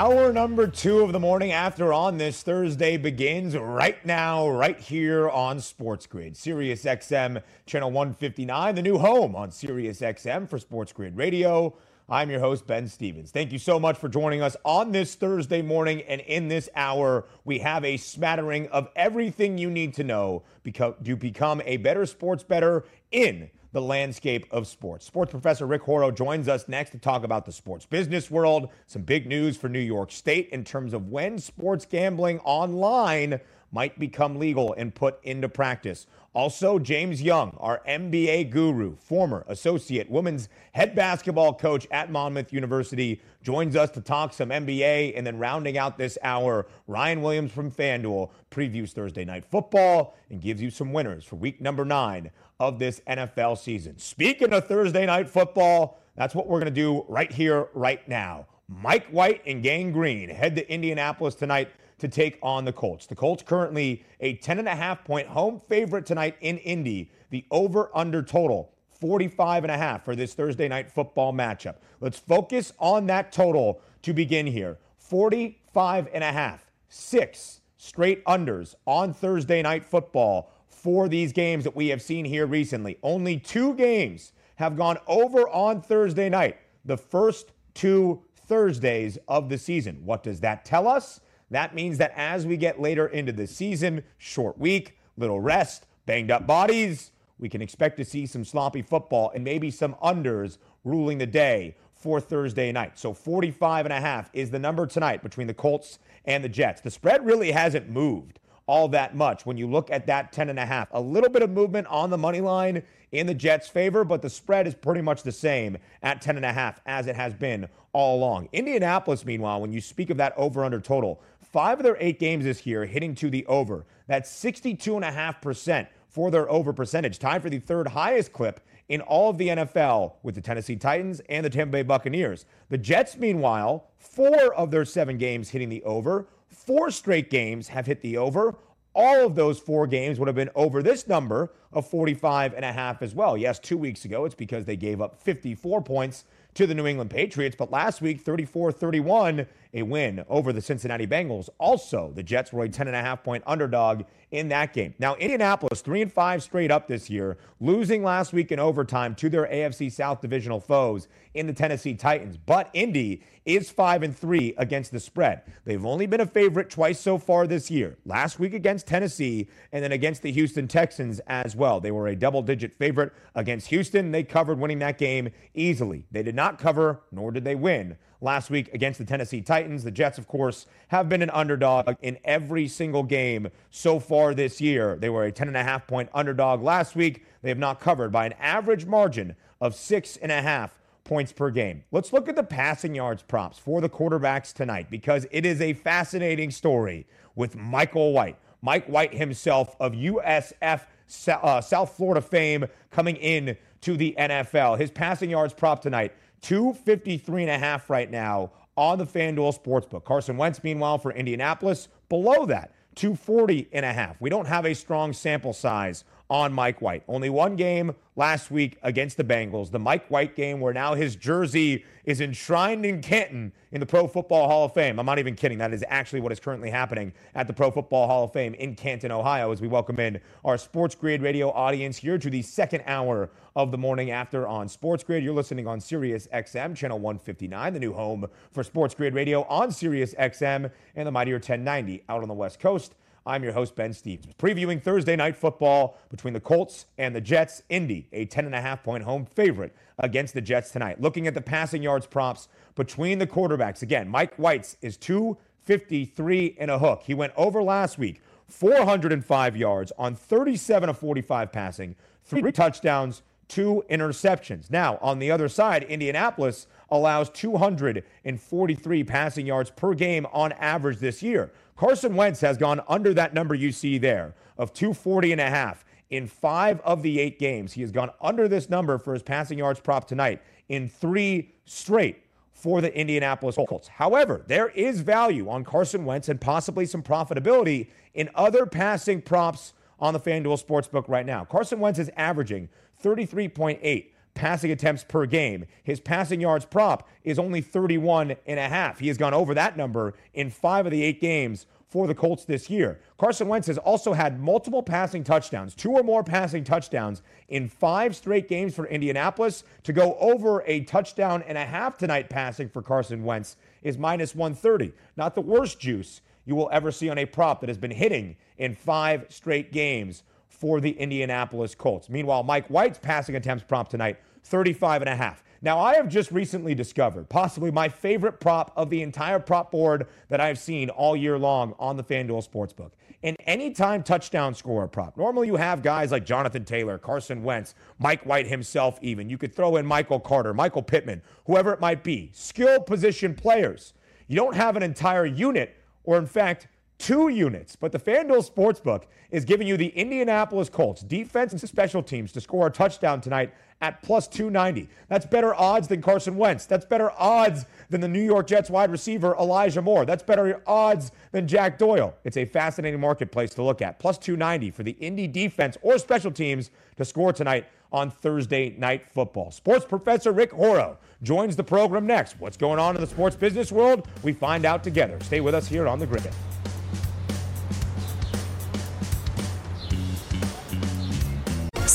Hour number two of the morning after on this Thursday begins right now, right here on Sports Grid, Sirius XM, channel 159, the new home on Sirius XM for Sports Grid Radio. I'm your host, Ben Stevens. Thank you so much for joining us on this Thursday morning. And in this hour, we have a smattering of everything you need to know to become a better sports better in the landscape of sports. Sports professor Rick Horrow joins us next to talk about the sports business world, some big news for New York State in terms of when sports gambling online might become legal and put into practice. Also, James Young, our NBA guru, former associate women's head basketball coach at Monmouth University, joins us to talk some NBA. And then rounding out this hour, Ryan Williams from FanDuel previews Thursday night football and gives you some winners for week number nine of this NFL season. Speaking of Thursday night football, that's what we're going to do right here, right now. Mike White and Gang Green head to Indianapolis tonight to take on the Colts. The Colts currently a 10.5 point home favorite tonight in Indy. The over under total 45 and a half for this Thursday night football matchup. Let's focus on that total to begin here. 45 and a half. Six straight unders on Thursday night football for these games that we have seen here recently. Only two games have gone over on Thursday night, the first two Thursdays of the season. What does that tell us? That means that as we get later into the season, short week, little rest, banged up bodies, we can expect to see some sloppy football and maybe some unders ruling the day for Thursday night. So 45 and a half is the number tonight between the Colts and the Jets. The spread really hasn't moved all that much when you look at that 10 and a half. A little bit of movement on the money line in the Jets' favor, but the spread is pretty much the same at 10 and a half as it has been all along. Indianapolis, meanwhile, when you speak of that over under total, five of their eight games this year hitting to the over. That's 62.5% for their over percentage, tied for the third highest clip in all of the NFL with the Tennessee Titans and the Tampa Bay Buccaneers. The Jets, meanwhile, four of their seven games hitting the over, four straight games have hit the over. All of those four games would have been over this number of 45 and a half as well. Yes, two weeks ago, it's because they gave up 54 points to the New England Patriots. But last week, 34 31, a win over the Cincinnati Bengals. Also, the Jets were a 10.5 point underdog in that game. Now, Indianapolis, 3 and 5 straight up this year, losing last week in overtime to their AFC South divisional foes in the Tennessee Titans. But Indy is 5 and 3 against the spread. They've only been a favorite twice so far this year. Last week against Tennessee and then against the Houston Texans as well. They were a double digit favorite against Houston. They covered winning that game easily. They did not cover, nor did they win last week against the Tennessee Titans. The Jets, of course, have been an underdog in every single game so far this year. They were a 10.5 point underdog last week. They have not covered by an average margin of six and a half points per game. Let's look at the passing yards props for the quarterbacks tonight because it is a fascinating story with Michael White. Mike White himself of USF uh, South Florida fame coming in to the NFL. His passing yards prop tonight 253 and a half right now on the FanDuel Sportsbook. Carson Wentz, meanwhile, for Indianapolis, below that, 240 and a half. We don't have a strong sample size on Mike White. Only one game last week against the Bengals, the Mike White game where now his jersey is enshrined in Canton in the Pro Football Hall of Fame. I'm not even kidding. That is actually what is currently happening at the Pro Football Hall of Fame in Canton, Ohio, as we welcome in our Sports Grid radio audience here to the second hour of the morning after on Sports Grid. You're listening on Sirius XM, channel 159, the new home for Sports Grid radio on Sirius XM and the Mightier 1090 out on the West Coast. I'm your host, Ben Stevens. Previewing Thursday night football between the Colts and the Jets. Indy, a 10.5 point home favorite against the Jets tonight. Looking at the passing yards props between the quarterbacks. Again, Mike White's is 253 and a hook. He went over last week, 405 yards on 37 of 45 passing, three touchdowns, two interceptions. Now, on the other side, Indianapolis allows 243 passing yards per game on average this year. Carson Wentz has gone under that number you see there of 240 and a half. In five of the eight games, he has gone under this number for his passing yards prop tonight in three straight for the Indianapolis Colts. However, there is value on Carson Wentz and possibly some profitability in other passing props on the FanDuel Sportsbook right now. Carson Wentz is averaging 33.8 passing attempts per game. His passing yards prop is only 31 and a half. He has gone over that number in five of the eight games for the Colts this year. Carson Wentz has also had multiple passing touchdowns, two or more passing touchdowns in five straight games for Indianapolis. To go over a touchdown and a half tonight passing for Carson Wentz is minus 130. Not the worst juice you will ever see on a prop that has been hitting in five straight games for the Indianapolis Colts. Meanwhile, Mike White's passing attempts prop tonight, 35 and a half. Now, I have just recently discovered possibly my favorite prop of the entire prop board that I've seen all year long on the FanDuel Sportsbook. An anytime touchdown scorer prop. Normally, you have guys like Jonathan Taylor, Carson Wentz, Mike White himself, even. You could throw in Michael Carter, Michael Pittman, whoever it might be. Skill position players. You don't have an entire unit, or in fact, two units. But the FanDuel Sportsbook is giving you the Indianapolis Colts defense and special teams to score a touchdown tonight at plus 290. That's better odds than Carson Wentz. That's better odds than the New York Jets wide receiver Elijah Moore. That's better odds than Jack Doyle. It's a fascinating marketplace to look at. Plus 290 for the Indy defense or special teams to score tonight on Thursday Night Football. Sports professor Rick Horrow joins the program next. What's going on in the sports business world? We find out together. Stay with us here on the Grid.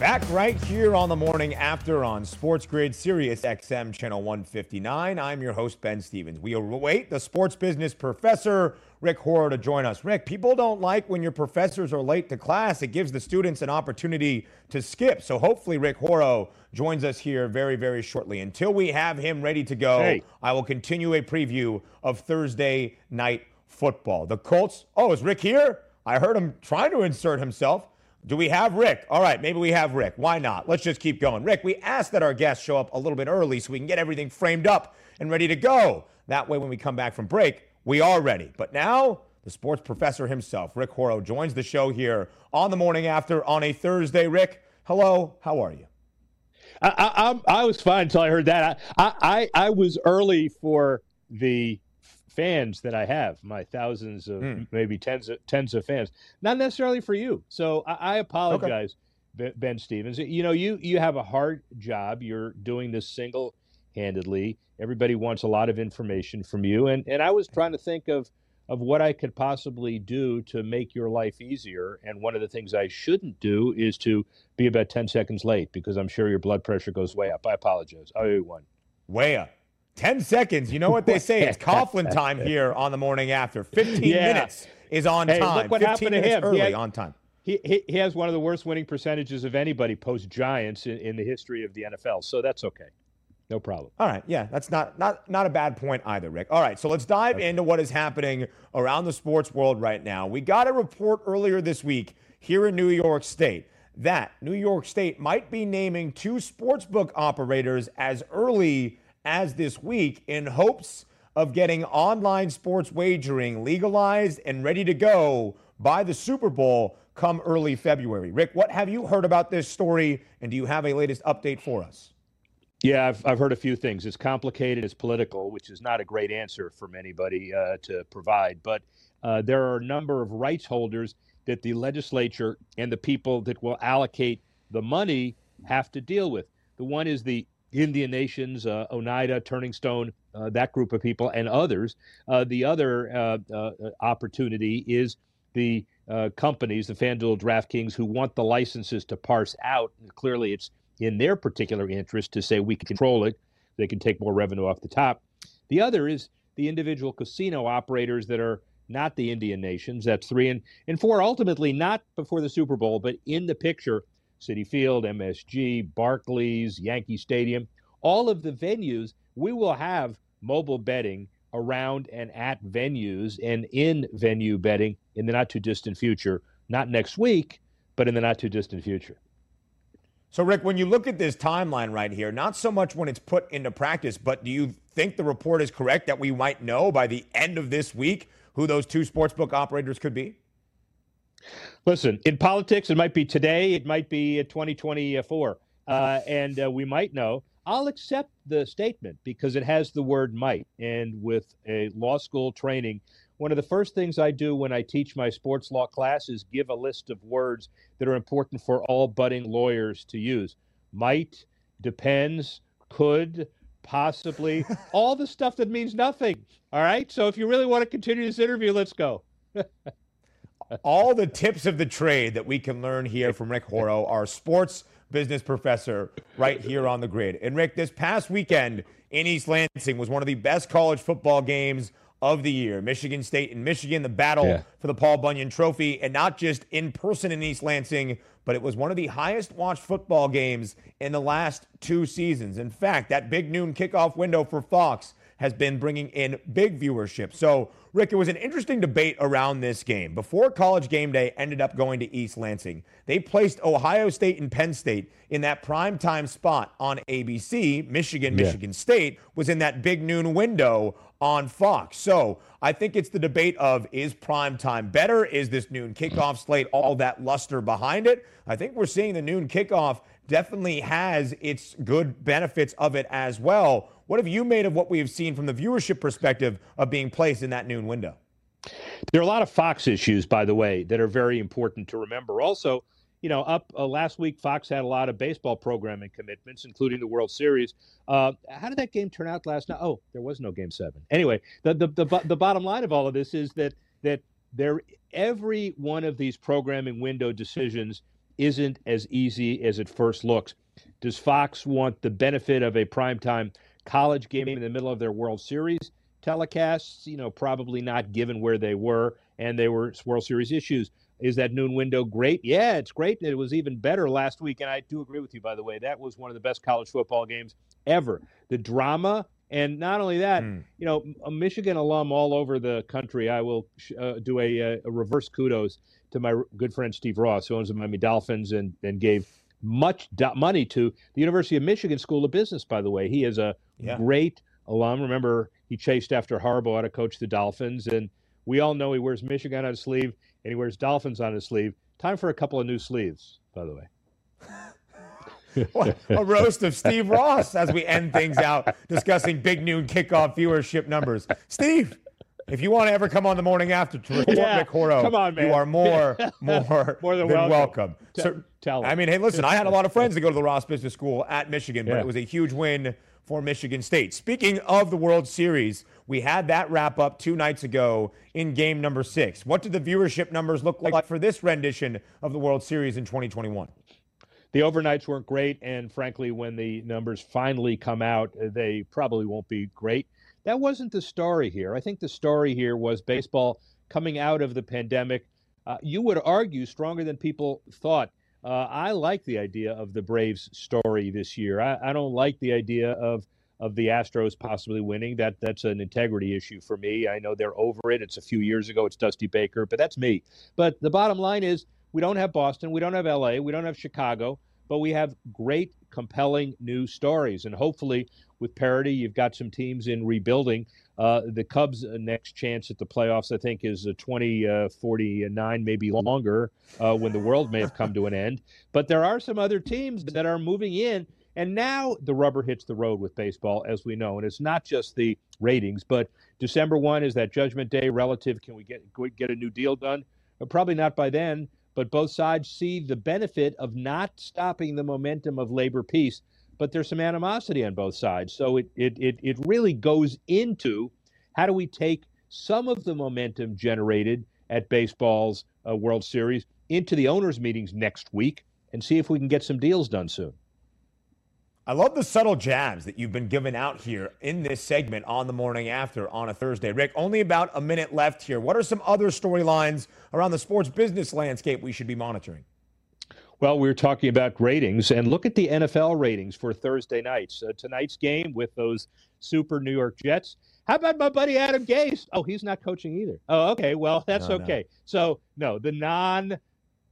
Back right here on the morning after on Sports Grid Sirius XM channel 159. I'm your host, Ben Stevens. We await the sports business professor, Rick Horrow, to join us. Rick, people don't like when your professors are late to class. It gives the students an opportunity to skip. So hopefully, Rick Horrow joins us here very, very shortly. Until we have him ready to go, hey. I will continue a preview of Thursday night football. The Colts. Oh, is Rick here? I heard him trying to insert himself. Do we have Rick? All right, maybe we have Rick. Why not? Let's just keep going. Rick, we asked that our guests show up a little bit early so we can get everything framed up and ready to go. That way, when we come back from break, we are ready. But now, the sports professor himself, Rick Horrow, joins the show here on the morning after on a Thursday. Rick, hello. How are you? I, I, I was fine until I heard that. I, I, I was early for the fans that I have, my thousands of mm. maybe tens of tens of fans, not necessarily for you. So I, I apologize, okay. Ben Stevens. You know, you you have a hard job. You're doing this single handedly. Everybody wants a lot of information from you, and and I was trying to think of of what I could possibly do to make your life easier. And one of the things I shouldn't do is to be about 10 seconds late because I'm sure your blood pressure goes way up. I apologize. I owe you one. Way up. 10 seconds. You know what they say? It's Coughlin time here on the morning after. 15 yeah. minutes is on hey, time. Look what 15 happened to him. early had, on time. He, he, he, has one of the worst winning percentages of anybody post Giants in, in the history of the NFL. So that's okay. No problem. All right. Yeah, that's not not not a bad point either, Rick. All right, so let's dive okay. into what is happening around the sports world right now. We got a report earlier this week here in New York State that New York State might be naming two sportsbook operators as early as this week in hopes of getting online sports wagering legalized and ready to go by the Super Bowl come early February. Rick, what have you heard about this story, and do you have a latest update for us? Yeah, I've, I've heard a few things. It's complicated, it's political, which is not a great answer from anybody uh, to provide. But uh, there are a number of rights holders that the legislature and the people that will allocate the money have to deal with. The one is the Indian nations, uh, Oneida, Turning Stone, uh, that group of people, and others. Uh, the other uh, uh, opportunity is the uh, companies, the FanDuel, DraftKings, who want the licenses to parse out. Clearly, it's in their particular interest to say we control it. They can take more revenue off the top. The other is the individual casino operators that are not the Indian nations. That's three and, and four, ultimately not before the Super Bowl, but in the picture Citi Field, MSG, Barclays, Yankee Stadium, all of the venues, we will have mobile betting around and at venues and in venue betting in the not too distant future. Not next week, but in the not too distant future. So, Rick, when you look at this timeline right here, not so much when it's put into practice, but do you think the report is correct that we might know by the end of this week who those two sportsbook operators could be? Listen, in politics, it might be today, it might be 2024, uh, and uh, we might know. I'll accept the statement because it has the word might. And with a law school training, one of the first things I do when I teach my sports law class is give a list of words that are important for all budding lawyers to use. Might, depends, could, possibly, all the stuff that means nothing. All right. So if you really want to continue this interview, let's go. all the tips of the trade that we can learn here from Rick Horrow, our sports business professor, right here on the grid. And Rick, this past weekend in East Lansing was one of the best college football games of the year. Michigan State and Michigan, the battle yeah. for the Paul Bunyan Trophy, and not just in person in East Lansing, but it was one of the highest watched football games in the last two seasons. In fact, that big noon kickoff window for Fox has been bringing in big viewership. So, Rick, it was an interesting debate around this game. Before college game day ended up going to East Lansing, they placed Ohio State and Penn State in that prime time spot on ABC. Michigan, yeah. Michigan State was in that big noon window on Fox. So I think it's the debate of is prime time better? Is this noon kickoff slate all that luster behind it? I think we're seeing the noon kickoff definitely has its good benefits of it as well. What have you made of what we have seen from the viewership perspective of being placed in that noon window? There are a lot of Fox issues, by the way, that are very important to remember. Also, you know, up uh, last week, Fox had a lot of baseball programming commitments, including the World Series. Uh, how did that game turn out last night? Oh, there was no Game Seven. Anyway, the, the the the bottom line of all of this is that that there every one of these programming window decisions isn't as easy as it first looks. Does Fox want the benefit of a primetime college game in the middle of their World Series telecasts, you know, probably not given where they were and they were World Series issues. Is that noon window great? Yeah, it's great. It was even better last week. And I do agree with you, by the way. That was one of the best college football games ever. The drama, and not only that, mm. you know, a Michigan alum all over the country, I will uh, do a, a, reverse kudos to my good friend Steve Ross, who owns the Miami Dolphins and, and gave much do- money to the University of Michigan School of Business, by the way. He is a yeah. great alum. Remember, he chased after Harbaugh to coach the Dolphins, and we all know he wears Michigan on his sleeve and he wears Dolphins on his sleeve. Time for a couple of new sleeves, by the way. a roast of Steve Ross as we end things out discussing big noon kickoff viewership numbers. Steve, if you want to ever come on the morning after to report yeah, come on, man. you are more more, more than, than welcome. welcome. So, tell I mean, hey, listen, I had a lot of friends that go to the Ross Business School at Michigan, but yeah. it was a huge win for Michigan State. Speaking of the World Series, we had that wrap up two nights ago in game number six. What did the viewership numbers look like for this rendition of the World Series in 2021? The overnights weren't great, and frankly, when the numbers finally come out, they probably won't be great that wasn't the story here. I think the story here was baseball coming out of the pandemic. Uh, you would argue stronger than people thought. Uh, I like the idea of the Braves story this year. I, I, don't like the idea of of the Astros possibly winning. That that's an integrity issue for me. I know they're over it. It's a few years ago. It's Dusty Baker, but that's me. But the bottom line is we don't have Boston, we don't have LA, we don't have Chicago, but we have great, compelling new stories, and hopefully with parity. You've got some teams in rebuilding. Uh, the Cubs' next chance at the playoffs, I think, is a 2049, uh, maybe longer, uh, when the world may have come to an end. But there are some other teams that are moving in. And now the rubber hits the road with baseball, as we know. And it's not just the ratings, but December 1 is that judgment day relative. Can we get, get a new deal done? Uh, probably not by then, but both sides see the benefit of not stopping the momentum of labor peace but there's some animosity on both sides. So it it it, it really goes into how do we take some of the momentum generated at baseball's uh, World Series into the owners' meetings next week and see if we can get some deals done soon. I love the subtle jabs that you've been giving out here in this segment on the morning after on a Thursday. Rick, only about a minute left here. What are some other storylines around the sports business landscape we should be monitoring? Well, we were talking about ratings, and look at the NFL ratings for Thursday nights. Uh, tonight's game with those super New York Jets. How about my buddy Adam Gase? Oh, he's not coaching either. Oh, okay. Well, that's no, okay. No. So, no, the non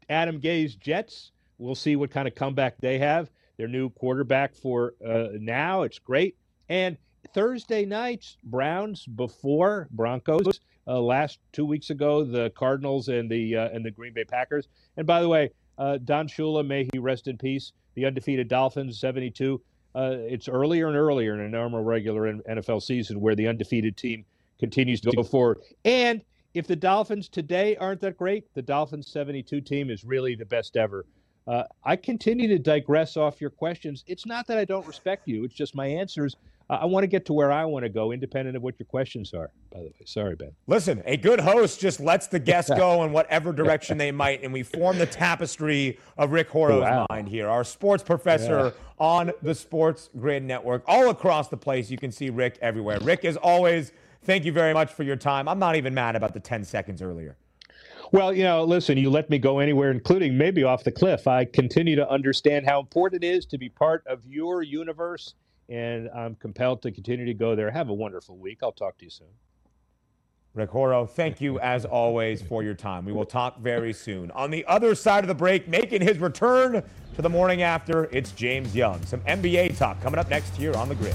Adam Gase Jets we'll see what kind of comeback they have. Their new quarterback for uh, now, it's great. And Thursday nights, Browns before Broncos. Uh, last two weeks ago, the Cardinals and the uh, and the Green Bay Packers. And by the way, uh, Don Shula, may he rest in peace. The undefeated Dolphins, seventy-two. Uh, it's earlier and earlier in a normal regular NFL season where the undefeated team continues to go forward. And if the Dolphins today aren't that great, the Dolphins 72 team is really the best ever. Uh, I continue to digress off your questions. It's not that I don't respect you, it's just my answers I want to get to where I want to go, independent of what your questions are. By the way, sorry, Ben. Listen, a good host just lets the guests go in whatever direction they might, and we form the tapestry of Rick Horrow's wow. mind here. Our sports professor yeah. on the Sports Grid Network, all across the place. You can see Rick everywhere. Rick, as always, thank you very much for your time. I'm not even mad about the 10 seconds earlier. Well, you know, listen, you let me go anywhere, including maybe off the cliff. I continue to understand how important it is to be part of your universe and I'm compelled to continue to go there. Have a wonderful week. I'll talk to you soon. Rick Horrow, thank you as always for your time. We will talk very soon. On the other side of the break, making his return to the morning after, it's James Young. Some NBA talk coming up next here on the grid.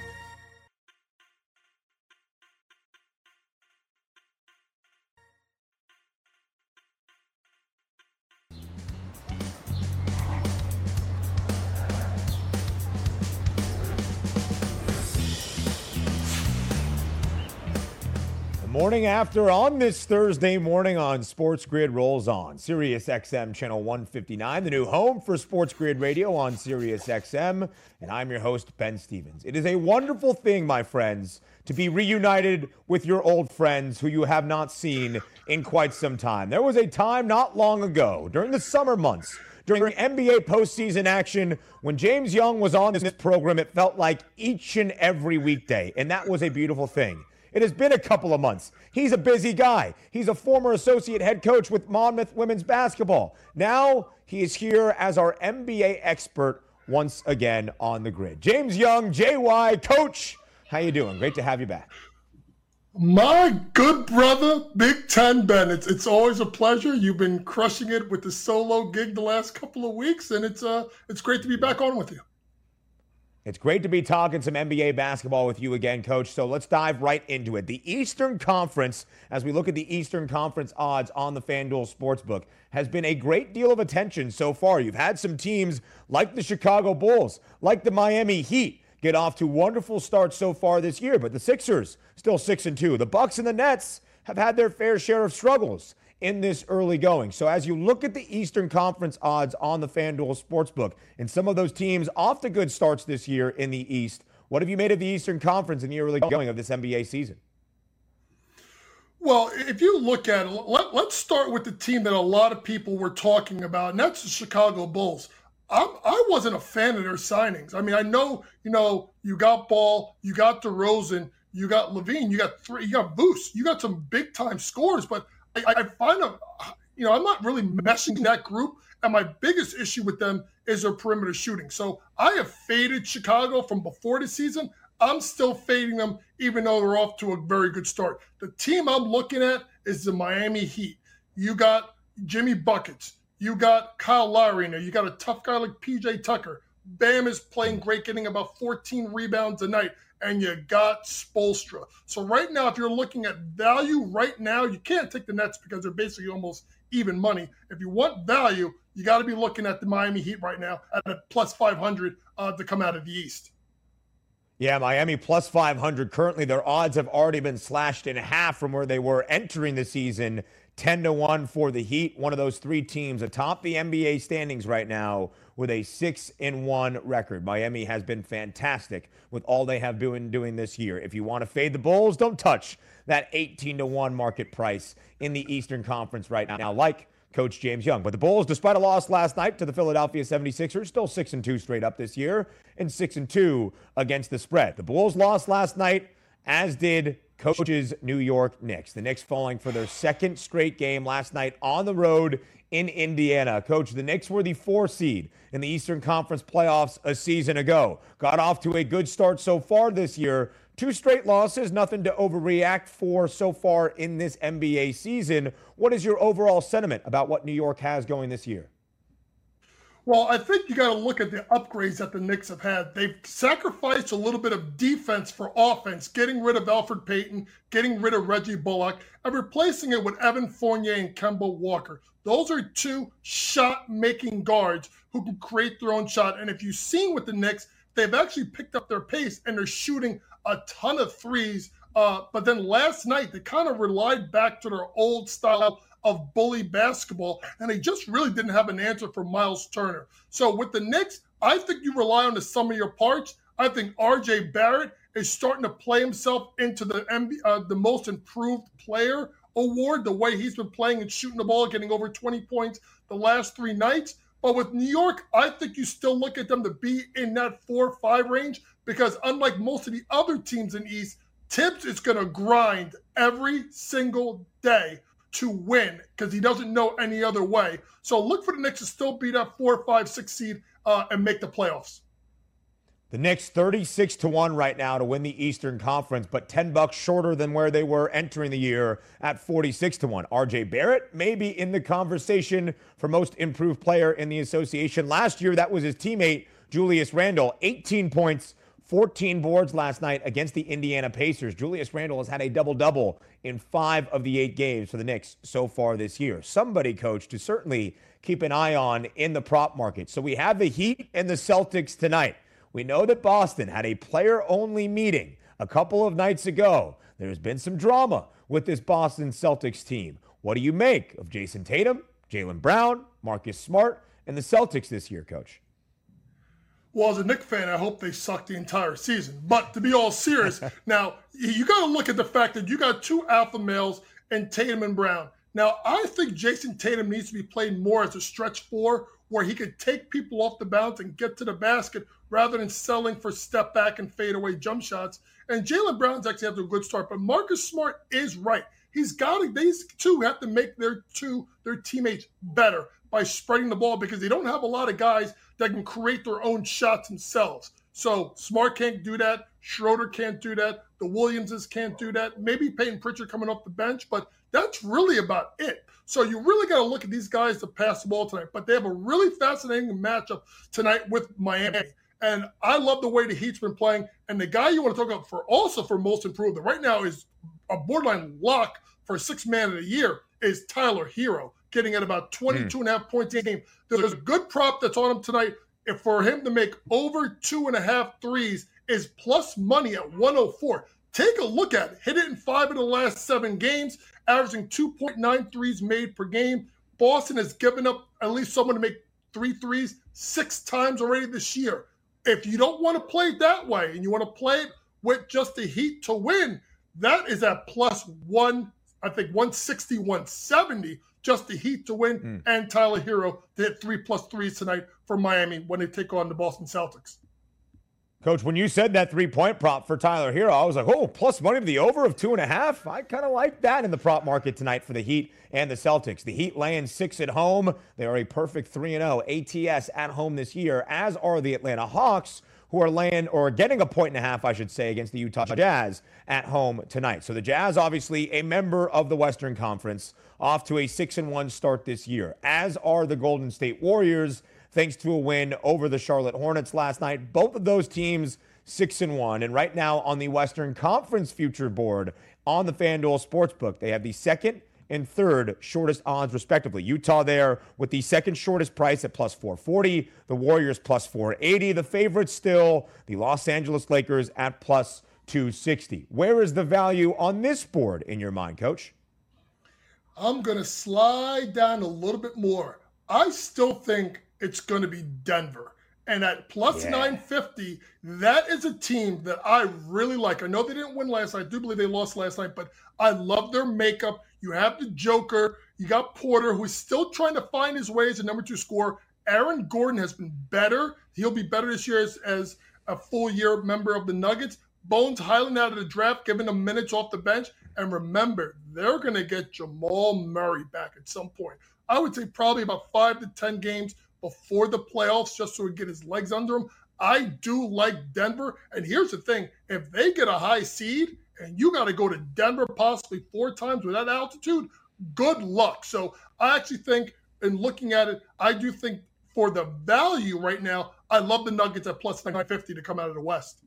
Morning after on this Thursday morning on Sports Grid rolls on. Sirius XM channel 159, the new home for Sports Grid Radio on Sirius XM. And I'm your host, Ben Stevens. It is a wonderful thing, my friends, to be reunited with your old friends who you have not seen in quite some time. There was a time not long ago, during the summer months, during NBA postseason action, when James Young was on this program, it felt like each and every weekday. And that was a beautiful thing. It has been a couple of months. He's a busy guy. He's a former associate head coach with Monmouth women's basketball. Now he is here as our NBA expert once again on the grid. James Young, JY, coach, how you doing? Great to have you back. My good brother, Big Ten Ben. It's, it's always a pleasure. You've been crushing it with the solo gig the last couple of weeks, and it's uh it's great to be back on with you. It's great to be talking some NBA basketball with you again, Coach. So let's dive right into it. The Eastern Conference, as we look at the Eastern Conference odds on the FanDuel Sportsbook, has been a great deal of attention so far. You've had some teams like the Chicago Bulls, like the Miami Heat, get off to wonderful starts so far this year, but the Sixers still 6 and 2. The Bucks and the Nets have had their fair share of struggles in this early going. So as you look at the Eastern Conference odds on the FanDuel Sportsbook and some of those teams off to good starts this year in the East, what have you made of the Eastern Conference in the early going of this NBA season? Well, if you look at it, let, us start with the team that a lot of people were talking about, and that's the Chicago Bulls. I'm, I was not a fan of their signings. I mean, I know, you know, you got Ball, you got DeRozan, you got LaVine, you got three, you got Boost, you got some big time scores, but – I, I find them, you know, I'm not really meshing that group. And my biggest issue with them is their perimeter shooting. So I have faded Chicago from before the season. I'm still fading them, even though they're off to a very good start. The team I'm looking at is the Miami Heat. You got Jimmy Buckets. You got Kyle Lowry in there. You got a tough guy like PJ Tucker. Bam is playing great, getting about 14 rebounds a night and you got Spoelstra. So right now, if you're looking at value right now, you can't take the Nets because they're basically almost even money. If you want value, you got to be looking at the Miami Heat right now at a plus 500 uh, to come out of the East. Yeah, Miami plus 500. Currently, their odds have already been slashed in half from where they were entering the season. 10 to 1 for the Heat, one of those three teams atop the NBA standings right now with a 6 in 1 record. Miami has been fantastic with all they have been doing this year. If you want to fade the Bulls, don't touch that 18 to 1 market price in the Eastern Conference right now, like Coach James Young. But the Bulls, despite a loss last night to the Philadelphia 76ers, still 6 and 2 straight up this year and 6 and 2 against the spread. The Bulls lost last night, as did coaches New York Knicks. The Knicks falling for their second straight game last night on the road in Indiana. Coach, the Knicks were the four seed in the Eastern Conference playoffs a season ago. Got off to a good start so far this year. Two straight losses, nothing to overreact for so far in this NBA season. What is your overall sentiment about what New York has going this year? Well, I think you got to look at the upgrades that the Knicks have had. They've sacrificed a little bit of defense for offense, getting rid of Elfrid Payton, getting rid of Reggie Bullock, and replacing it with Evan Fournier and Kemba Walker. Those are two shot making guards who can create their own shot. And if you've seen with the Knicks, they've actually picked up their pace and they're shooting a ton of threes. Uh, but then last night, they kind of relied back to their old style of bully basketball, and they just really didn't have an answer for Myles Turner. So with the Knicks, I think you rely on the sum of your parts. I think RJ Barrett is starting to play himself into the uh, the most improved player award, the way he's been playing and shooting the ball, getting over 20 points the last three nights. But with New York, I think you still look at them to be in that four five range because unlike most of the other teams in East, Thibs is going to grind every single day to win because he doesn't know any other way. So look for the Knicks to still beat that four, five, six seed uh, and make the playoffs. The Knicks 36 to 1 right now to win the Eastern Conference, but 10 bucks shorter than where they were entering the year at 46 to 1. RJ Barrett may be in the conversation for most improved player in the association. Last year, that was his teammate, Julius Randle, 18 points, 14 boards last night against the Indiana Pacers. Julius Randle has had a double double in five of the eight games for the Knicks so far this year. Somebody, coach, to certainly keep an eye on in the prop market. So we have the Heat and the Celtics tonight. We know that Boston had a player only meeting a couple of nights ago. There's been some drama with this Boston Celtics team. What do you make of Jayson Tatum, Jaylen Brown, Marcus Smart, and the Celtics this year, coach? Well, as a Knick fan, I hope they suck the entire season. But to be all serious, now you got to look at the fact that you got two alpha males and Tatum and Brown. Now, I think Jayson Tatum needs to be played more as a stretch four where he could take people off the bounce and get to the basket rather than selling for step back and fade away jump shots. And Jaylen Brown's actually had a good start, but Marcus Smart is right. He's got to, these two have to make their two, their teammates better by spreading the ball because they don't have a lot of guys that can create their own shots themselves. So Smart can't do that. Schroeder can't do that. The Williamses can't do that. Maybe Payton Pritchard coming off the bench, but that's really about it. So you really got to look at these guys to pass the ball tonight. But they have a really fascinating matchup tonight with Miami. And I love the way the Heat's been playing. And the guy you want to talk about for also for most improved right now is a borderline lock for six man of the year is Tyler Herro getting at about 22 mm. and a half points a game. There's a good prop that's on him tonight. If for him to make over two and a half threes is plus money at 104. Take a look at it. Hit it in five of the last seven games, averaging 2.9 threes made per game. Boston has given up at least someone to make three threes six times already this year. If you don't want to play it that way and you want to play it with just the Heat to win, that is at plus one, I think 160, 170 just the Heat to win, mm. and Tyler Herro to hit three plus threes tonight for Miami when they take on the Boston Celtics. Coach, when you said that three point prop for Tyler Herro, I was like, oh, plus money to the over of two and a half. I kind of like that in the prop market tonight for the Heat and the Celtics. The Heat laying six at home. They are a perfect 3 0 ATS at home this year, as are the Atlanta Hawks, who are laying or getting a point and a half, I should say, against the Utah Jazz at home tonight. So the Jazz, obviously, a member of the Western Conference, off to a 6 and 1 start this year, as are the Golden State Warriors thanks to a win over the Charlotte Hornets last night. Both of those teams six and one, and right now on the Western Conference future board on the FanDuel Sportsbook, they have the second and third shortest odds, respectively. Utah there with the second shortest price at plus 440, the Warriors plus 480, the favorites still, the Los Angeles Lakers at plus 260. Where is the value on this board in your mind, coach? I'm going to slide down a little bit more. I still think it's going to be Denver. And at plus yeah. 950, that is a team that I really like. I know they didn't win last night. I do believe they lost last night, but I love their makeup. You have the Joker. You got Porter, who is still trying to find his way as a number two scorer. Aaron Gordon has been better. He'll be better this year as, as a full year member of the Nuggets. Bones Hyland out of the draft, giving him minutes off the bench. And remember, they're going to get Jamal Murray back at some point. I would say probably about five to 10 games before the playoffs, just so he get his legs under him. I do like Denver. And here's the thing if they get a high seed and you got to go to Denver possibly four times with that altitude, good luck. So I actually think, in looking at it, I do think for the value right now, I love the Nuggets at plus 950 to come out of the West.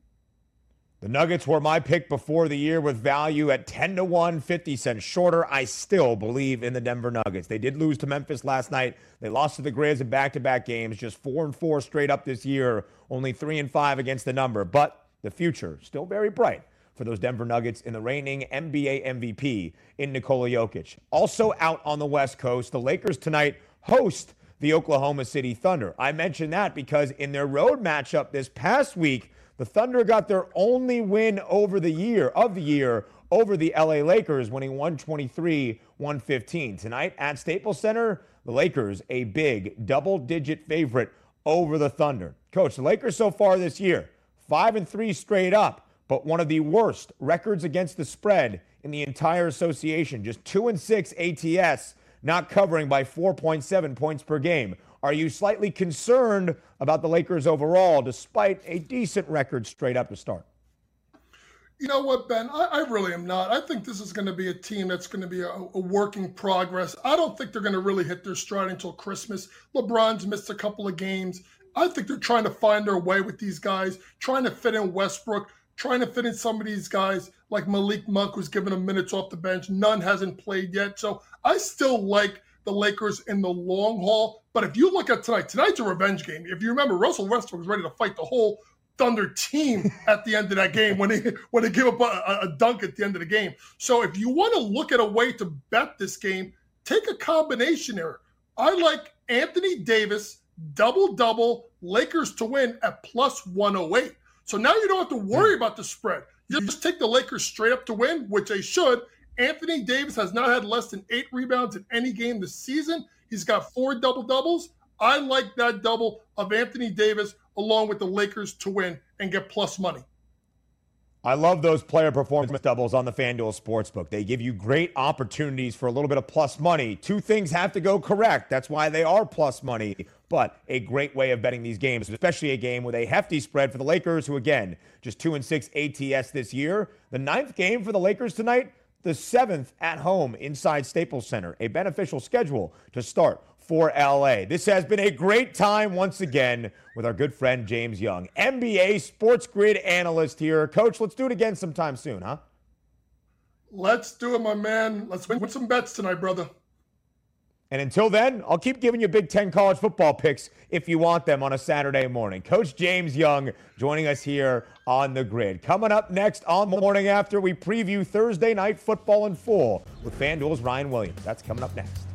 The Nuggets were my pick before the year with value at 10 to 1, 50 cents shorter. I still believe in the Denver Nuggets. They did lose to Memphis last night. They lost to the Grizz in back-to-back games, just 4 and 4 straight up this year, only 3 and 5 against the number, but the future still very bright for those Denver Nuggets in the reigning NBA MVP in Nikola Jokic. Also out on the West Coast, the Lakers tonight host the Oklahoma City Thunder. I mention that because in their road matchup this past week, the Thunder got their only win over the year of the year over the LA Lakers, winning 123 115. Tonight at Staples Center, the Lakers a big double digit favorite over the Thunder. Coach, the Lakers so far this year, 5 and 3 straight up, but one of the worst records against the spread in the entire association. Just 2 and 6 ATS, not covering by 4.7 points per game. Are you slightly concerned about the Lakers overall, despite a decent record straight up to start? You know what, Ben? I, I, really am not. I think this is going to be a team that's going to be a, a working progress. I don't think they're going to really hit their stride until Christmas. LeBron's missed a couple of games. I think they're trying to find their way with these guys, trying to fit in Westbrook, trying to fit in some of these guys like Malik Monk, who's given them minutes off the bench. Nunn hasn't played yet. So I still like the Lakers in the long haul. But if you look at tonight, tonight's a revenge game. If you remember, Russell Westbrook was ready to fight the whole Thunder team at the end of that game when they when they give up a, a dunk at the end of the game. So if you want to look at a way to bet this game, take a combination there. I like Anthony Davis double double Lakers to win at plus 108. So now you don't have to worry about the spread. You mm-hmm. just take the Lakers straight up to win, which they should, Anthony Davis has not had less than eight rebounds in any game this season. He's got four double doubles. I like that double of Anthony Davis along with the Lakers to win and get plus money. I love those player performance doubles on the FanDuel Sportsbook. They give you great opportunities for a little bit of plus money. Two things have to go correct. That's why they are plus money. But a great way of betting these games, especially a game with a hefty spread for the Lakers, who again, just two and six ATS this year. The ninth game for the Lakers tonight, the seventh at home inside Staples Center, a beneficial schedule to start for LA. This has been a great time once again with our good friend James Young, NBA Sports Grid analyst here. Coach, let's do it again sometime soon, huh? Let's do it, my man. Let's win some bets tonight, brother. And until then, I'll keep giving you Big Ten college football picks if you want them on a Saturday morning. Coach James Young joining us here on the grid. Coming up next on the morning after, we preview Thursday night football in full with FanDuel's Ryan Williams. That's coming up next.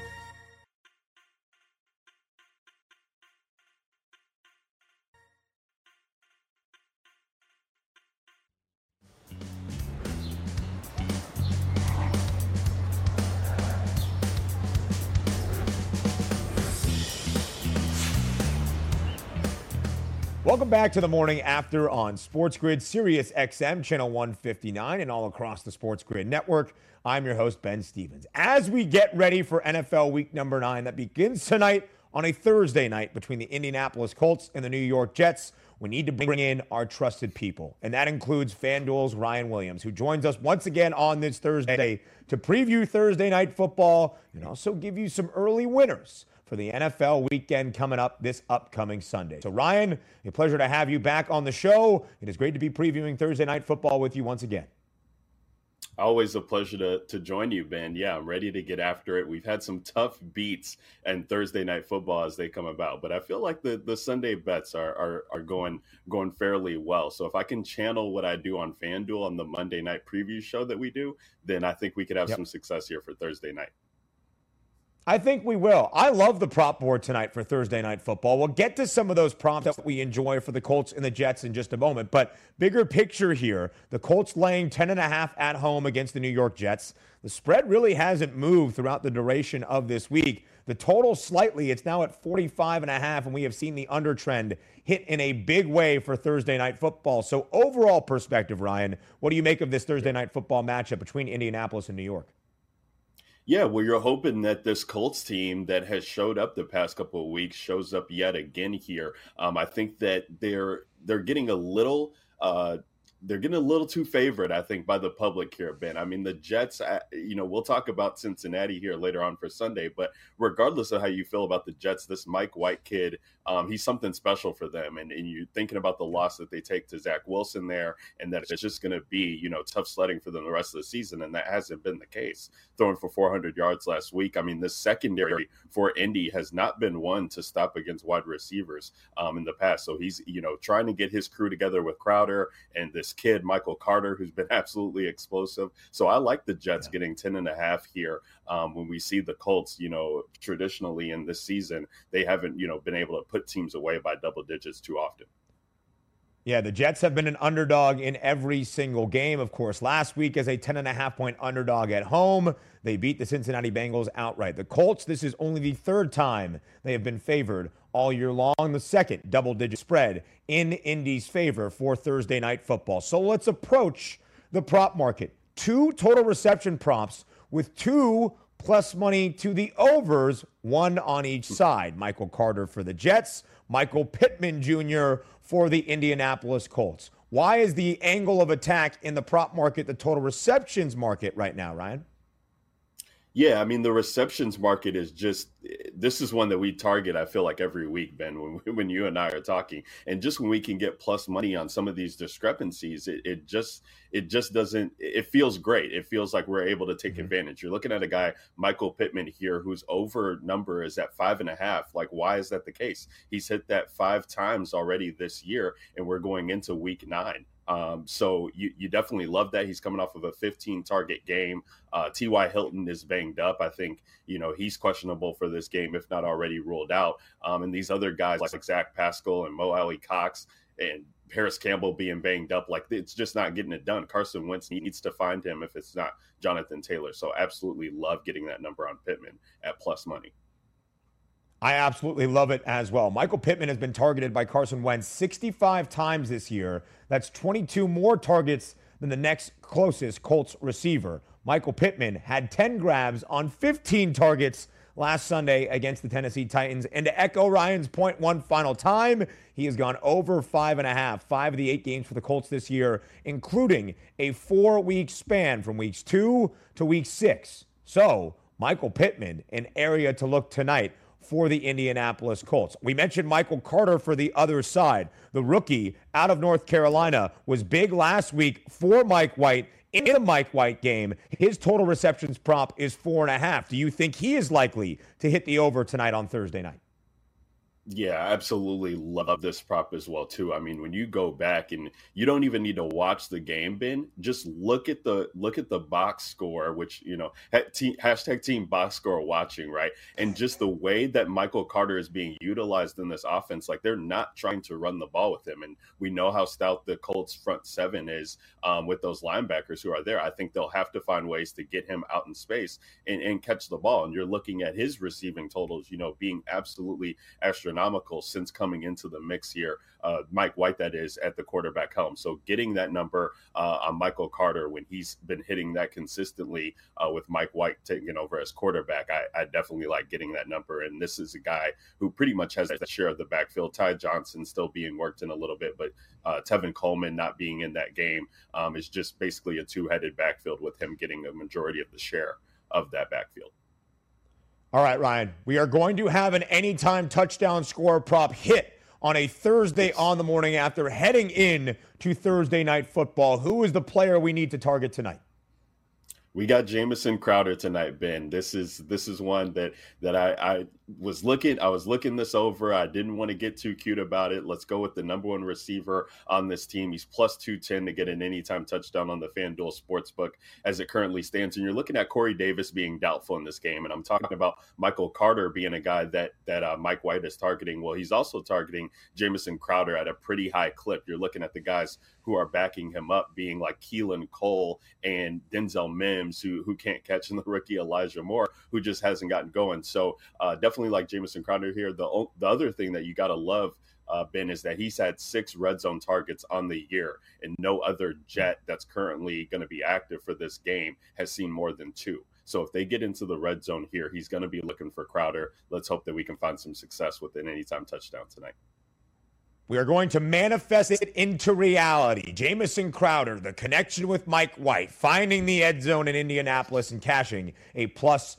Welcome back to the morning after on Sports Grid, Sirius XM, channel 159, and all across the Sports Grid network. I'm your host, Ben Stevens. As we get ready for NFL week number nine, that begins tonight on a Thursday night between the Indianapolis Colts and the New York Jets, we need to bring in our trusted people. And that includes FanDuel's Ryan Williams, who joins us once again on this Thursday to preview Thursday night football and also give you some early winners for the NFL weekend coming up this upcoming Sunday. So, Ryan, a pleasure to have you back on the show. It is great to be previewing Thursday night football with you once again. Always a pleasure to, to join you, Ben. Yeah, I'm ready to get after it. We've had some tough beats and Thursday night football as they come about, but I feel like the, the Sunday bets are, are, are going going fairly well. So if I can channel what I do on FanDuel on the Monday night preview show that we do, then I think we could have yep. some success here for Thursday night. I think we will. I love the prop board tonight for Thursday night football. We'll get to some of those props that we enjoy for the Colts and the Jets in just a moment. But bigger picture here, the Colts laying 10 and a half at home against the New York Jets. The spread really hasn't moved throughout the duration of this week. The total slightly, it's now at 45 and a half, and we have seen the under trend hit in a big way for Thursday night football. So overall perspective, Ryan, what do you make of this Thursday night football matchup between Indianapolis and New York? Yeah, well, you're hoping that this Colts team that has showed up the past couple of weeks shows up yet again here. Um, I think that they're they're getting a little uh, they're getting a little too favored, I think, by the public here, Ben. I mean, the Jets, uh, you know, we'll talk about Cincinnati here later on for Sunday, but regardless of how you feel about the Jets, this Mike White kid, um, he's something special for them. And, and you're thinking about the loss that they take to Zach Wilson there, and that it's just going to be, you know, tough sledding for them the rest of the season. And that hasn't been the case. Throwing for 400 yards last week. I mean, the secondary for Indy has not been one to stop against wide receivers um, in the past. So he's, you know, trying to get his crew together with Crowder and this kid, Michael Carter, who's been absolutely explosive. So I like the Jets yeah. getting 10 and a half here. Um, when we see the Colts, you know, traditionally in this season, they haven't, you know, been able to put teams away by double digits too often. Yeah, the Jets have been an underdog in every single game. Of course, last week as a 10 and a half point underdog at home, they beat the Cincinnati Bengals outright. The Colts, this is only the third time they have been favored all year long. The second double digit spread in Indy's favor for Thursday night football. So let's approach the prop market. Two total reception props with two plus money to the overs, one on each side. Michael Carter for the Jets, Michael Pittman Jr. for the Indianapolis Colts. Why is the angle of attack in the prop market the total receptions market right now, Ryan? Yeah, I mean the receptions market is just this is one that we target. I feel like every week, Ben, when when you and I are talking, and just when we can get plus money on some of these discrepancies, it, it just it just doesn't. It feels great. It feels like we're able to take mm-hmm. advantage. You're looking at a guy, Michael Pittman here, whose over number is at five and a half. Like, why is that the case? He's hit that five times already this year, and we're going into week nine. Um, so you, you definitely love that. He's coming off of a 15 target game. Uh, T.Y. Hilton is banged up. I think, you know, he's questionable for this game, if not already ruled out. Um, and these other guys like Zach Pascal and Mo Alie-Cox and Parris Campbell being banged up, like it's just not getting it done. Carson Wentz needs to find him if it's not Jonathan Taylor. So absolutely love getting that number on Pittman at plus money. I absolutely love it as well. Michael Pittman has been targeted by Carson Wentz 65 times this year. That's 22 more targets than the next closest Colts receiver. Michael Pittman had 10 grabs on 15 targets last Sunday against the Tennessee Titans. And to echo Ryan's point one final time, he has gone over five and a half, five of the eight games for the Colts this year, including a four week span from weeks two to week six. So, Michael Pittman, an area to look tonight for the Indianapolis Colts. We mentioned Michael Carter for the other side. The rookie out of North Carolina was big last week for Mike White in the Mike White game. His total receptions prop is four and a half. Do you think he is likely to hit the over tonight on Thursday night? Yeah, absolutely love this prop as well too. I mean, when you go back and you don't even need to watch the game, Ben, just look at the look at the box score, which you know hashtag team box score watching, right? And just the way that Michael Carter is being utilized in this offense, like they're not trying to run the ball with him, and we know how stout the Colts front seven is um, with those linebackers who are there. I think they'll have to find ways to get him out in space and, and catch the ball. And you're looking at his receiving totals, you know, being absolutely astronomical astronomical since coming into the mix here. Uh, Mike White, that is, at the quarterback helm. So getting that number uh, on Michael Carter when he's been hitting that consistently uh, with Mike White taking over as quarterback, I, I, definitely like getting that number. And this is a guy who pretty much has that share of the backfield. Ty Johnson still being worked in a little bit, but uh, Tevin Coleman not being in that game um, is just basically a two headed backfield with him getting a majority of the share of that backfield. All right, Ryan, we are going to have an anytime touchdown score prop hit on a Thursday on the morning after heading in to Thursday night football. Who is the player we need to target tonight? We got Jamison Crowder tonight, Ben. This is this is one that that I, I was looking i was looking this over. I didn't want to get too cute about it. Let's go with the number one receiver on this team. He's plus 210 to get an anytime touchdown on the fanduel sportsbook as it currently stands. And you're looking at corey davis being doubtful in this game. And i'm talking about michael carter being a guy that that uh, mike white is targeting. Well he's also targeting jamison crowder at a pretty high clip. You're looking at the guys who are backing him up being like keelan cole and denzel mims who who can't catch in the rookie elijah moore who just hasn't gotten going. So uh, definitely like Jamison Crowder here. The the other thing that you got to love. Uh, ben is that he's had six red zone targets on the year, and no other Jet that's currently going to be active for this game has seen more than two. So if they get into the red zone here, he's going to be looking for Crowder. Let's hope that we can find some success with an anytime touchdown tonight. We are going to manifest it into reality. Jamison Crowder, the connection with Mike White, finding the end zone in Indianapolis and cashing a plus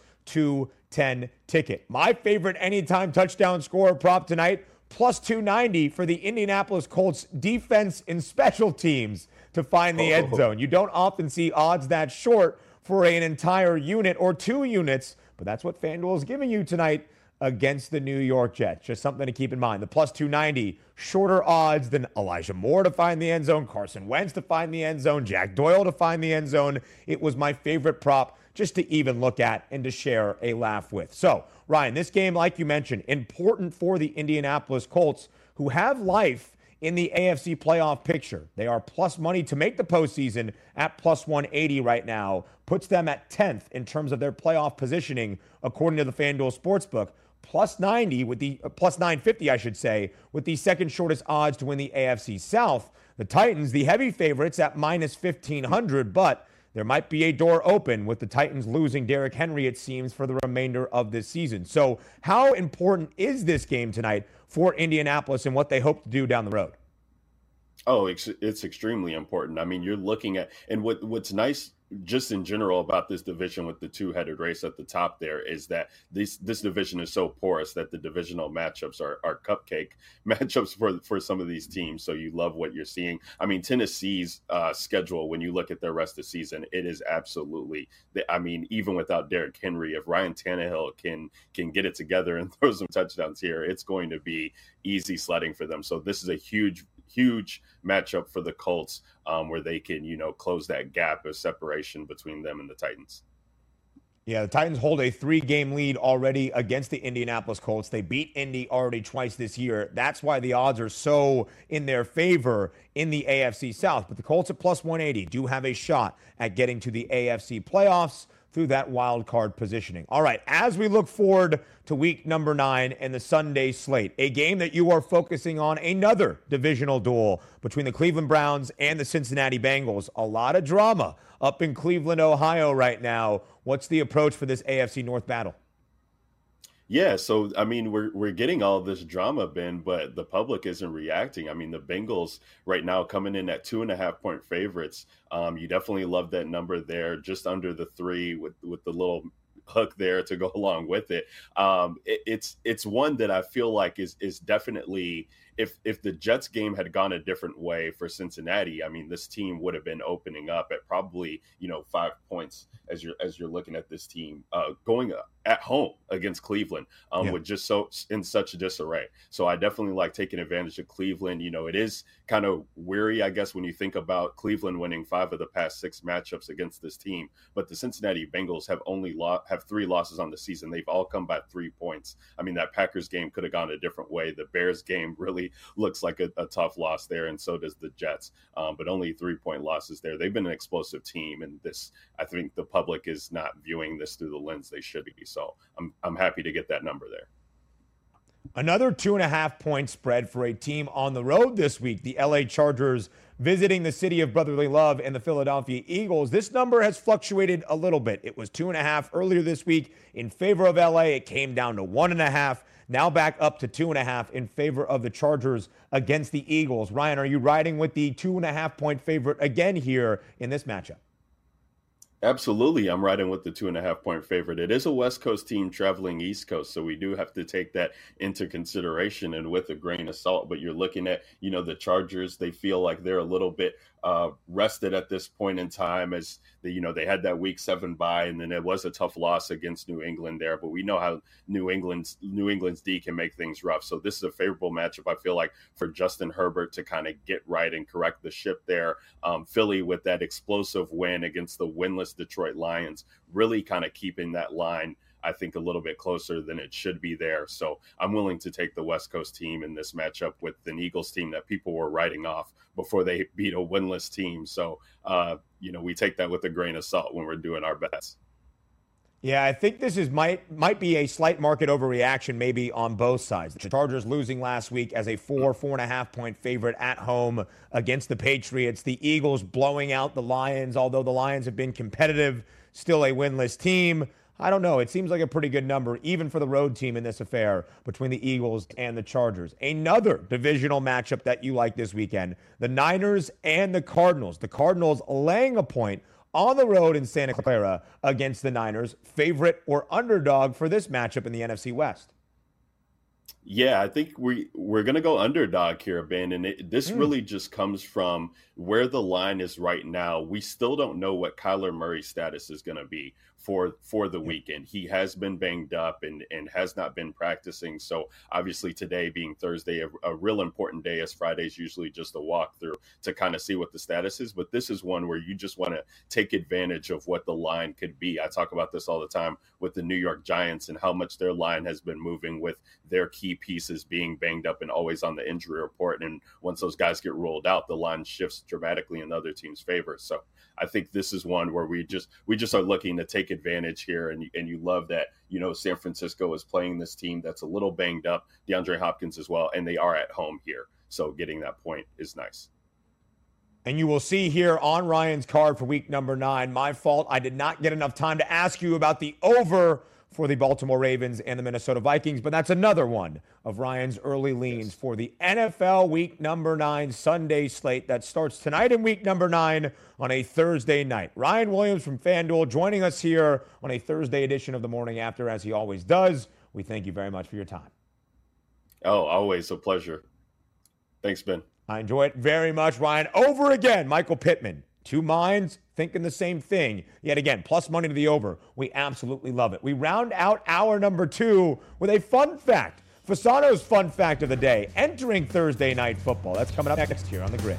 210 ticket. My favorite anytime touchdown scorer prop tonight, plus 290 for the Indianapolis Colts defense and special teams to find the end oh. zone. You don't often see odds that short for an entire unit or two units, but that's what FanDuel is giving you tonight against the New York Jets. Just something to keep in mind. The plus 290, shorter odds than Elijah Moore to find the end zone, Carson Wentz to find the end zone, Jack Doyle to find the end zone. It was my favorite prop just to even look at and to share a laugh with. So, Ryan, this game, like you mentioned, important for the Indianapolis Colts, who have life in the AFC playoff picture. They are plus money to make the postseason at plus 180 right now, puts them at 10th in terms of their playoff positioning, according to the FanDuel Sportsbook. Plus 90 with the uh, plus 950, I should say, with the second shortest odds to win the AFC South. The Titans, the heavy favorites at minus 1500, but there might be a door open with the Titans losing Derrick Henry, it seems, for the remainder of this season. So, how important is this game tonight for Indianapolis and what they hope to do down the road? Oh, it's, it's extremely important. I mean, you're looking at, and what what's nice just in general about this division with the two-headed race at the top there is that this this division is so porous that the divisional matchups are, are cupcake matchups for for some of these teams. So you love what you're seeing. I mean, Tennessee's uh, schedule when you look at their rest of the season, it is absolutely. I mean, even without Derrick Henry, if Ryan Tannehill can can get it together and throw some touchdowns here, it's going to be easy sledding for them. So this is a huge huge matchup for the Colts um, where they can, you know, close that gap of separation between them and the Titans. Yeah, the Titans hold a three game lead already against the Indianapolis Colts. They beat Indy already twice this year. That's why the odds are so in their favor in the AFC South. But the Colts at plus 180 do have a shot at getting to the AFC playoffs through that wild card positioning. All right, as we look forward to week number nine and the Sunday slate, a game that you are focusing on, another divisional duel between the Cleveland Browns and the Cincinnati Bengals. A lot of drama up in Cleveland, Ohio right now. What's the approach for this AFC North battle? Yeah, so I mean, we're we're getting all this drama, Ben, but the public isn't reacting. I mean, the Bengals right now coming in at two and a half point favorites. Um, you definitely love that number there, just under the three with with the little hook there to go along with it. Um, it it's it's one that I feel like is is definitely if if the Jets game had gone a different way for Cincinnati, I mean, this team would have been opening up at probably you know five points as you're as you're looking at this team uh, going at home against Cleveland um, yeah. with just so in such a disarray. So I definitely like taking advantage of Cleveland. You know, it is kind of weary, I guess, when you think about Cleveland winning five of the past six matchups against this team. But the Cincinnati Bengals have only lo- have three losses on the season. They've all come by three points. I mean, that Packers game could have gone a different way. The Bears game really looks like a, a tough loss there, and so does the Jets. Um, but only three point losses there. They've been an explosive team, and this I think the public is not viewing this through the lens they should be. So I'm I'm happy to get that number there. Another two and a half point spread for a team on the road this week. The LA Chargers visiting the city of brotherly love and the Philadelphia Eagles. This number has fluctuated a little bit. It was two and a half earlier this week in favor of LA. It came down to one and a half. Now back up to two and a half in favor of the Chargers against the Eagles. Ryan, are you riding with the two and a half point favorite again here in this matchup? Absolutely. I'm riding with the two and a half point favorite. It is a West Coast team traveling East Coast, so we do have to take that into consideration and with a grain of salt. But you're looking at, you know, the Chargers, they feel like they're a little bit uh, rested at this point in time as the, you know, they had that week seven bye and then it was a tough loss against New England there. But we know how New England's New England's D can make things rough. So this is a favorable matchup, I feel like, for Justin Herbert to kind of get right and correct the ship there. Um, Philly with that explosive win against the winless Detroit Lions, really kind of keeping that line. I think a little bit closer than it should be there. So I'm willing to take the West Coast team in this matchup with an Eagles team that people were writing off before they beat a winless team. So, uh, you know, we take that with a grain of salt when we're doing our best. Yeah, I think this is might might be a slight market overreaction, maybe on both sides. The Chargers losing last week as a four four and a half point favorite at home against the Patriots. The Eagles blowing out the Lions, although the Lions have been competitive, still a winless team. I don't know. It seems like a pretty good number, even for the road team in this affair between the Eagles and the Chargers. Another divisional matchup that you like this weekend the Niners and the Cardinals. The Cardinals laying a point on the road in Santa Clara against the Niners. Favorite or underdog for this matchup in the NFC West? Yeah, I think we we're gonna go underdog here, Ben, and it, this mm. really just comes from where the line is right now. We still don't know what Kyler Murray's status is gonna be for for the weekend. He has been banged up and and has not been practicing. So obviously today being Thursday, a, a real important day as Friday is usually just a walkthrough to kind of see what the status is. But this is one where you just want to take advantage of what the line could be. I talk about this all the time with the New York Giants and how much their line has been moving with their key pieces being banged up and always on the injury report. And once those guys get ruled out, the line shifts dramatically in the other team's favor. So I think this is one where we just we just are looking to take advantage here, and and you love that you know San Francisco is playing this team that's a little banged up, DeAndre Hopkins as well, and they are at home here, so getting that point is nice. And you will see here on Ryan's card for week number nine. My fault. I did not get enough time to ask you about the over for the Baltimore Ravens and the Minnesota Vikings, but that's another one of Ryan's early leans yes. for the NFL week number nine Sunday slate that starts tonight in week number nine on a Thursday night. Ryan Williams from FanDuel joining us here on a Thursday edition of the morning after, as he always does. We thank you very much for your time. Oh, always a pleasure. Thanks, Ben. I enjoy it very much, Ryan. Over again, Michael Pittman. Two minds thinking the same thing. Yet again, plus money to the over. We absolutely love it. We round out our number two with a fun fact. Fasano's fun fact of the day entering Thursday night football. That's coming up next here on the grid.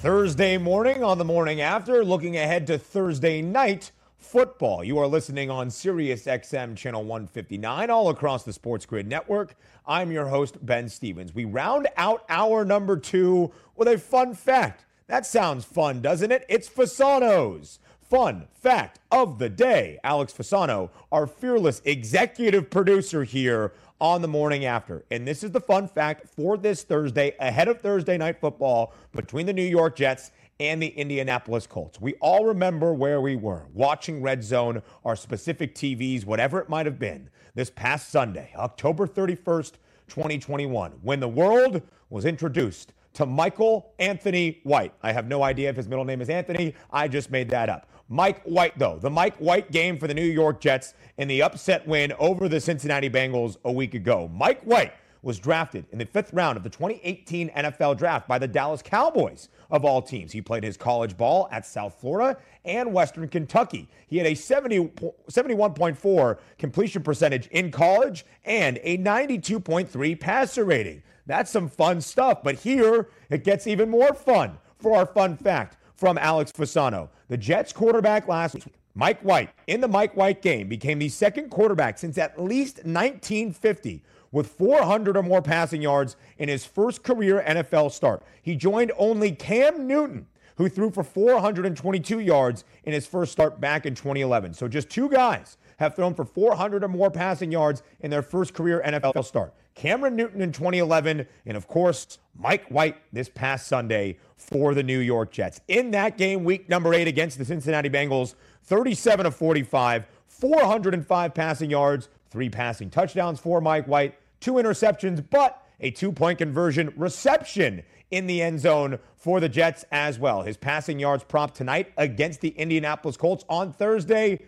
Thursday morning on the morning after, looking ahead to Thursday night football. You are listening on Sirius XM channel 159 all across the Sports Grid network. I'm your host, Ben Stevens. We round out our number two with a fun fact. That sounds fun, doesn't it? It's Fasano's fun fact of the day. Alex Fasano, our fearless executive producer here on the morning after. And this is the fun fact for this Thursday, ahead of Thursday night football between the New York Jets and the Indianapolis Colts. We all remember where we were watching Red Zone, our specific TVs, whatever it might have been, this past Sunday, October 31st, 2021, when the world was introduced to Michael Anthony White. I have no idea if his middle name is Anthony. I just made that up. Mike White, though, the Mike White game for the New York Jets in the upset win over the Cincinnati Bengals a week ago. Mike White was drafted in the fifth round of the 2018 NFL draft by the Dallas Cowboys, of all teams. He played his college ball at South Florida and Western Kentucky. He had a 70, 71.4 completion percentage in college and a 92.3 passer rating. That's some fun stuff, but here it gets even more fun for our fun fact from Alex Fasano. The Jets quarterback last week, Mike White, in the Mike White game, became the second quarterback since at least 1950 with 400 or more passing yards in his first career NFL start. He joined only Cam Newton, who threw for 422 yards in his first start back in 2011. So just two guys have thrown for 400 or more passing yards in their first career NFL start. Cameron Newton in 2011, and of course, Mike White this past Sunday for the New York Jets. In that game, week number eight against the Cincinnati Bengals, 37 of 45, 405 passing yards, three passing touchdowns for Mike White, two interceptions, but a two point conversion reception in the end zone for the Jets as well. His passing yards prop tonight against the Indianapolis Colts on Thursday.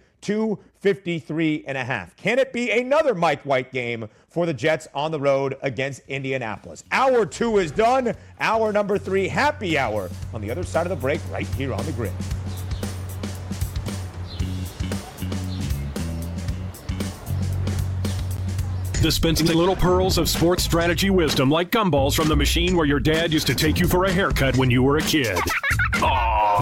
253 and a half. Can it be another Mike White game for the Jets on the road against Indianapolis? Hour two is done. Hour number three, happy hour on the other side of the break, right here on the grid. Dispensing little pearls of sports strategy wisdom like gumballs from the machine where your dad used to take you for a haircut when you were a kid. Aww.